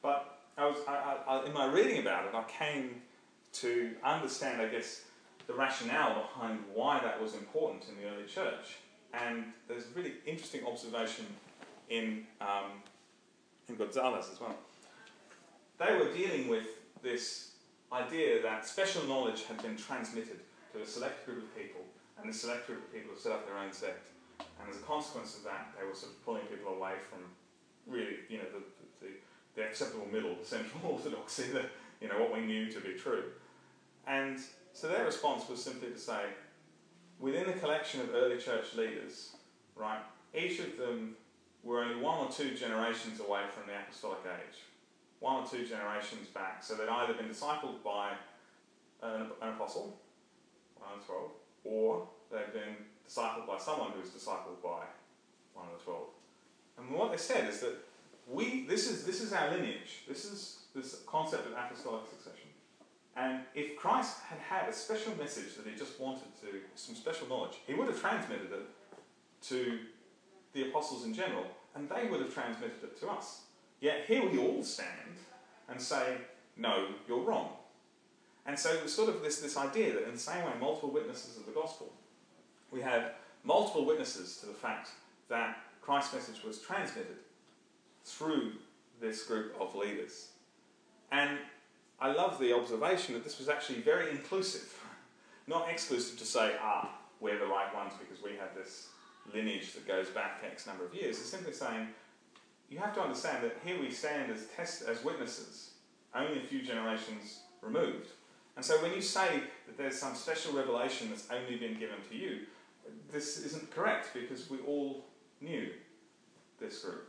But I was, I, I, in my reading about it, I came to understand, I guess, the rationale behind why that was important in the early church. And there's a really interesting observation in, um, in Gonzalez as well. They were dealing with this idea that special knowledge had been transmitted to a select group of people and the select group of people set up their own sect. And as a consequence of that, they were sort of pulling people away from really, you know, the, the, the acceptable middle, the central orthodoxy, the, you know, what we knew to be true. And so their response was simply to say, within the collection of early church leaders, right, each of them were only one or two generations away from the apostolic age. One or two generations back. So they'd either been discipled by an, an apostle, one of the 12, or they've been discipled by someone who was discipled by one of the twelve. And what they said is that we this is this is our lineage. This is this concept of apostolic succession. And if Christ had had a special message that he just wanted to, some special knowledge, he would have transmitted it to the apostles in general, and they would have transmitted it to us. Yet here we all stand and say, no, you're wrong. And so it's sort of this, this idea that in the same way, multiple witnesses of the gospel, we have multiple witnesses to the fact that Christ's message was transmitted through this group of leaders. And I love the observation that this was actually very inclusive, not exclusive to say, ah, we're the right ones because we have this lineage that goes back X number of years. It's simply saying, you have to understand that here we stand as, test, as witnesses, only a few generations removed. And so when you say that there's some special revelation that's only been given to you, this isn't correct because we all knew this group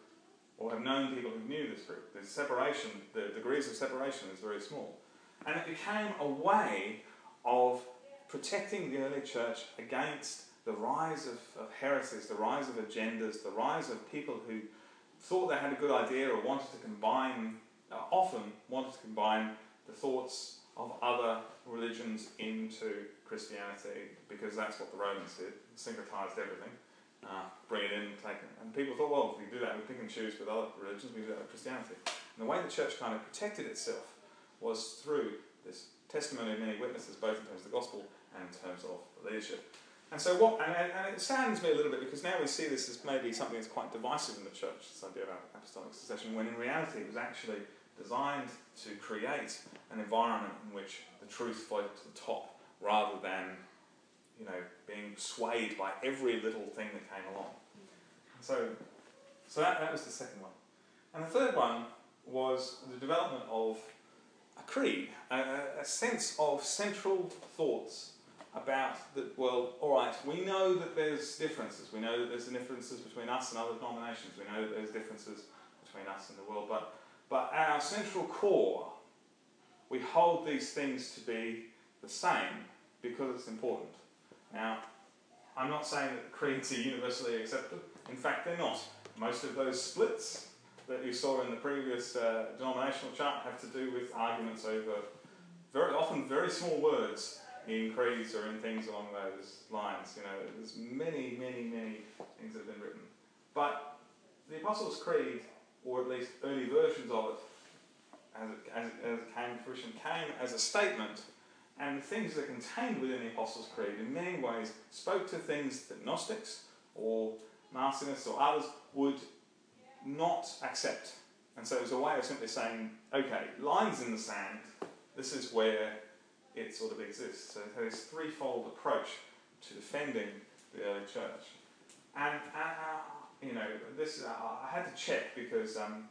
or have known people who knew this group. The separation, the degrees of separation is very small. And it became a way of protecting the early church against the rise of, of heresies, the rise of agendas, the rise of people who thought they had a good idea or wanted to combine, uh, often wanted to combine the thoughts of other religions into Christianity because that's what the Romans did, syncretized everything, uh, bring it in, take it. And people thought, well, if we do that, we pick and choose with other religions, we do that with Christianity. And the way the church kind of protected itself was through this testimony of many witnesses, both in terms of the gospel and in terms of leadership. And so what, and, and it saddens me a little bit because now we see this as maybe something that's quite divisive in the church, this idea of apostolic succession, when in reality it was actually designed to create an environment in which the truth floated to the top rather than you know being swayed by every little thing that came along. So, so that, that was the second one. And the third one was the development of a creed, a, a sense of central thoughts about that, well, all right, we know that there's differences. We know that there's differences between us and other denominations. We know that there's differences between us and the world. But, but at our central core, we hold these things to be the same because it's important. Now, I'm not saying that creeds are universally accepted. In fact, they're not. Most of those splits that you saw in the previous uh, denominational chart have to do with arguments over very often very small words in creeds or in things along those lines. You know, there's many, many, many things that have been written. But the Apostles' Creed, or at least early versions of it, as it, as it, as it came to fruition, came as a statement, and the things that are contained within the Apostles' Creed in many ways spoke to things that Gnostics or Marcionists or others would not accept. And so it was a way of simply saying, okay, lines in the sand, this is where it sort of exists. So this threefold approach to defending the early church. And, uh, you know, this uh, I had to check because um,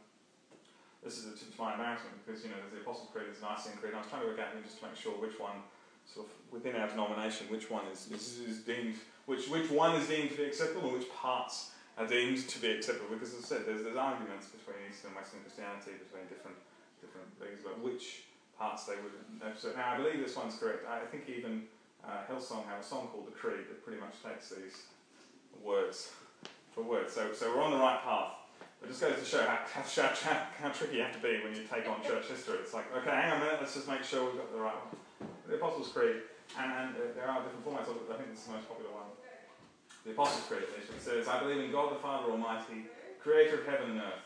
this is a, to my embarrassment because, you know, there's the Apostles' Creed, the Nicene Creed, I was trying to work out just to make sure which one, sort of within our denomination, which one is, is, is deemed, which, which one is deemed to be acceptable and which parts are deemed to be acceptable. Because as I said, there's, there's arguments between Eastern and Western Christianity, between different, different things about which parts they would now I believe this one's correct. I think even uh, Hillsong have a song called The Creed that pretty much takes these words for words. So, so we're on the right path. It just goes to show how, how, how, how tricky you have to be when you take on church history. It's like, okay, hang on a minute, let's just make sure we've got the right one. The Apostles' Creed, and, and uh, there are different formats of it, I think this is the most popular one. The Apostles' Creed, it says, I believe in God the Father Almighty, creator of heaven and earth.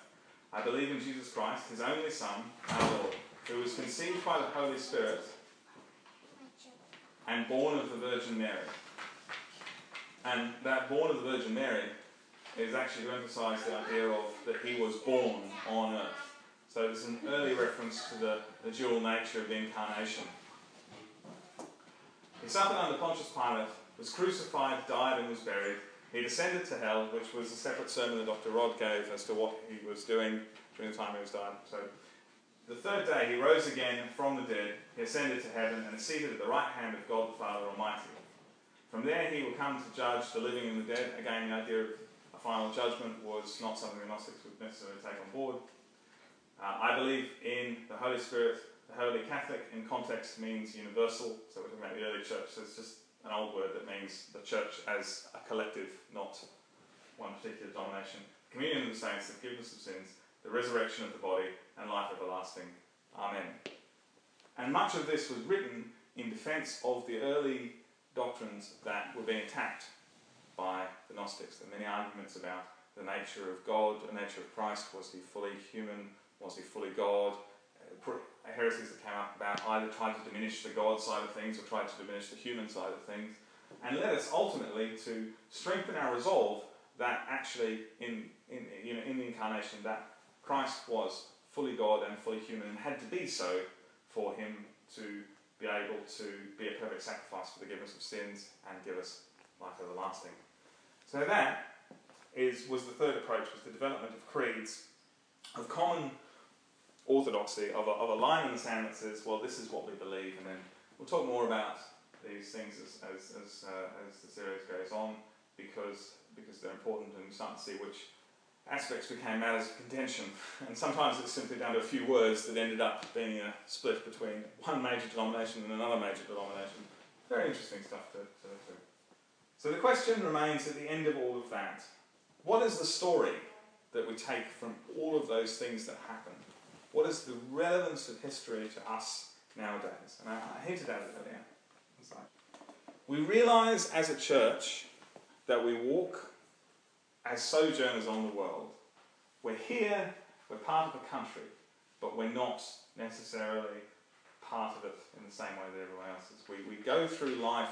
I believe in Jesus Christ, his only Son, our Lord who was conceived by the Holy Spirit and born of the Virgin Mary. And that born of the Virgin Mary is actually to emphasize the idea of that he was born on earth. So there's an early reference to the, the dual nature of the incarnation. He suffered under Pontius Pilate, was crucified, died, and was buried. He descended to hell, which was a separate sermon that Dr. Rod gave as to what he was doing during the time he was dying. So the third day he rose again from the dead, he ascended to heaven, and is seated at the right hand of God the Father Almighty. From there he will come to judge the living and the dead. Again, the idea of a final judgment was not something the Gnostics would necessarily take on board. Uh, I believe in the Holy Spirit. The Holy Catholic in context means universal, so we're talking about the early church, so it's just an old word that means the church as a collective, not one particular denomination. Communion of the saints, the forgiveness of sins, the resurrection of the body, and life everlasting. Amen. And much of this was written in defense of the early doctrines that were being attacked by the Gnostics. There many arguments about the nature of God, the nature of Christ. Was he fully human? Was he fully God? Heresies that came up about either tried to diminish the God side of things or tried to diminish the human side of things. And led us ultimately to strengthen our resolve that actually in, in, you know, in the incarnation that Christ was fully God and fully human and had to be so for him to be able to be a perfect sacrifice for the forgiveness of sins and give us life everlasting. So that is was the third approach, was the development of creeds of common orthodoxy, of a, of a line in the sand that says, well, this is what we believe, and then we'll talk more about these things as, as, as, uh, as the series goes on because, because they're important and we start to see which aspects became matters of contention, and sometimes it's simply down to a few words that ended up being a split between one major denomination and another major denomination. Very interesting stuff to, to. So the question remains at the end of all of that what is the story that we take from all of those things that happen? What is the relevance of history to us nowadays? And I, I hinted at it earlier. We realise as a church that we walk as sojourners on the world. We're here, we're part of a country, but we're not necessarily part of it in the same way that everyone else is. We, we go through life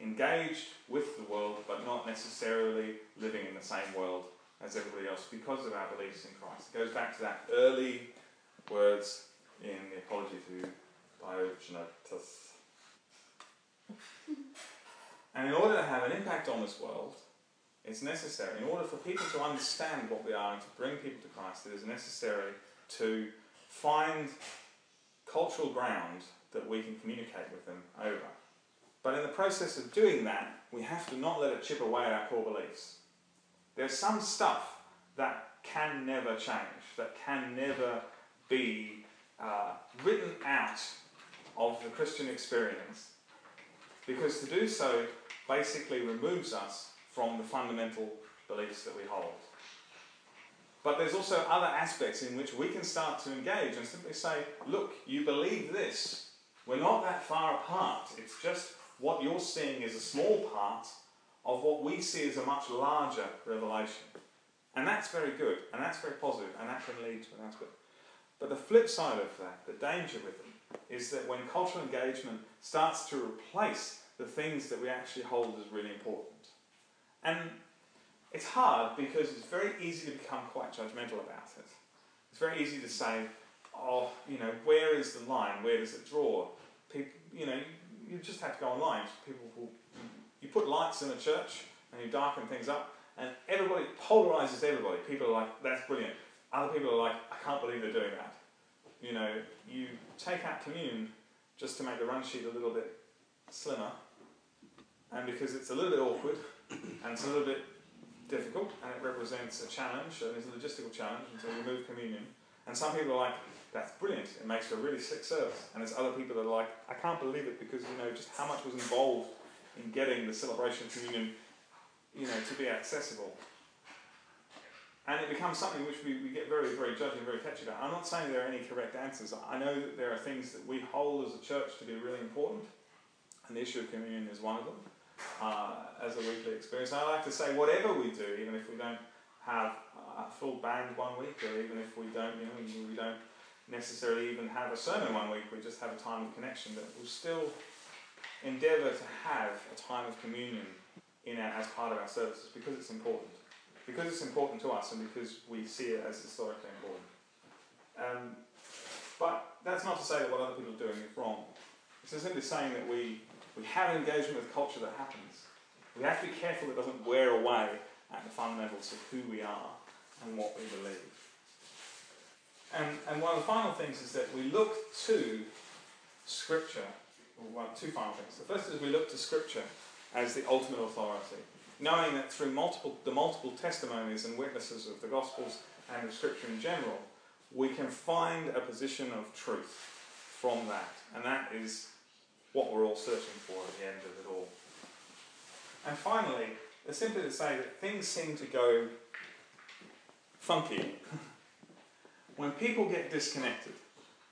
engaged with the world, but not necessarily living in the same world as everybody else because of our beliefs in Christ. It goes back to that early words in the Apology to Diognetus. and in order to have an impact on this world, it's necessary, in order for people to understand what we are and to bring people to Christ, it is necessary to find cultural ground that we can communicate with them over. But in the process of doing that, we have to not let it chip away at our core beliefs. There's some stuff that can never change, that can never be uh, written out of the Christian experience. Because to do so basically removes us from the fundamental beliefs that we hold. But there's also other aspects in which we can start to engage and simply say, look, you believe this. We're not that far apart. It's just what you're seeing is a small part of what we see as a much larger revelation. And that's very good, and that's very positive, and that can lead to an aspect. But the flip side of that, the danger with them, is that when cultural engagement starts to replace the things that we actually hold as really important. And it's hard because it's very easy to become quite judgmental about it. It's very easy to say, oh, you know, where is the line? Where does it draw? People, you know, you just have to go online. People will, you put lights in a church and you darken things up, and everybody polarizes everybody. People are like, that's brilliant. Other people are like, I can't believe they're doing that. You know, you take out communion just to make the run sheet a little bit slimmer, and because it's a little bit awkward and it's a little bit difficult and it represents a challenge and it's a logistical challenge until you remove communion. And some people are like, that's brilliant, it makes for a really slick service. And there's other people that are like, I can't believe it because you know just how much was involved in getting the celebration of communion, you know, to be accessible. And it becomes something which we, we get very, very judgy and very catchy about. I'm not saying there are any correct answers. I know that there are things that we hold as a church to be really important, and the issue of communion is one of them uh, as a weekly experience. And I like to say, whatever we do, even if we don't have a full band one week, or even if we don't, you know, we don't necessarily even have a sermon one week, we just have a time of connection, that we'll still endeavour to have a time of communion in our, as part of our services because it's important because it's important to us and because we see it as historically important. Um, but that's not to say that what other people are doing is wrong. It's simply saying that we, we have engagement with culture that happens. We have to be careful it doesn't wear away at the fundamentals of who we are and what we believe. And, and one of the final things is that we look to Scripture. Well, two final things. The first is we look to Scripture as the ultimate authority knowing that through multiple, the multiple testimonies and witnesses of the Gospels and of Scripture in general, we can find a position of truth from that. And that is what we're all searching for at the end of it all. And finally, it's simply to say that things seem to go funky. when people get disconnected,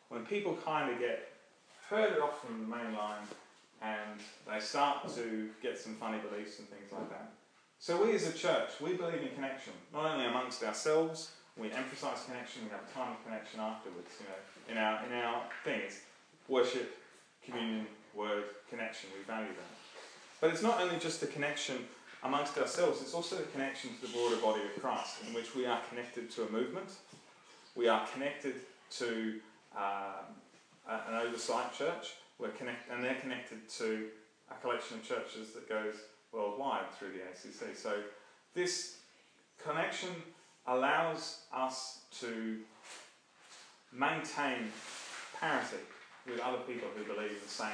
when people kind of get further off from the main line and they start to get some funny beliefs and things like that. So we as a church, we believe in connection, not only amongst ourselves, we emphasise connection, we have a time of connection afterwards, you know. In our in our things, worship, communion, word, connection, we value that. But it's not only just a connection amongst ourselves, it's also a connection to the broader body of Christ, in which we are connected to a movement, we are connected to um, an oversight church, we're connect, and they're connected to a collection of churches that goes worldwide through the ACC. So this connection allows us to maintain parity with other people who believe the same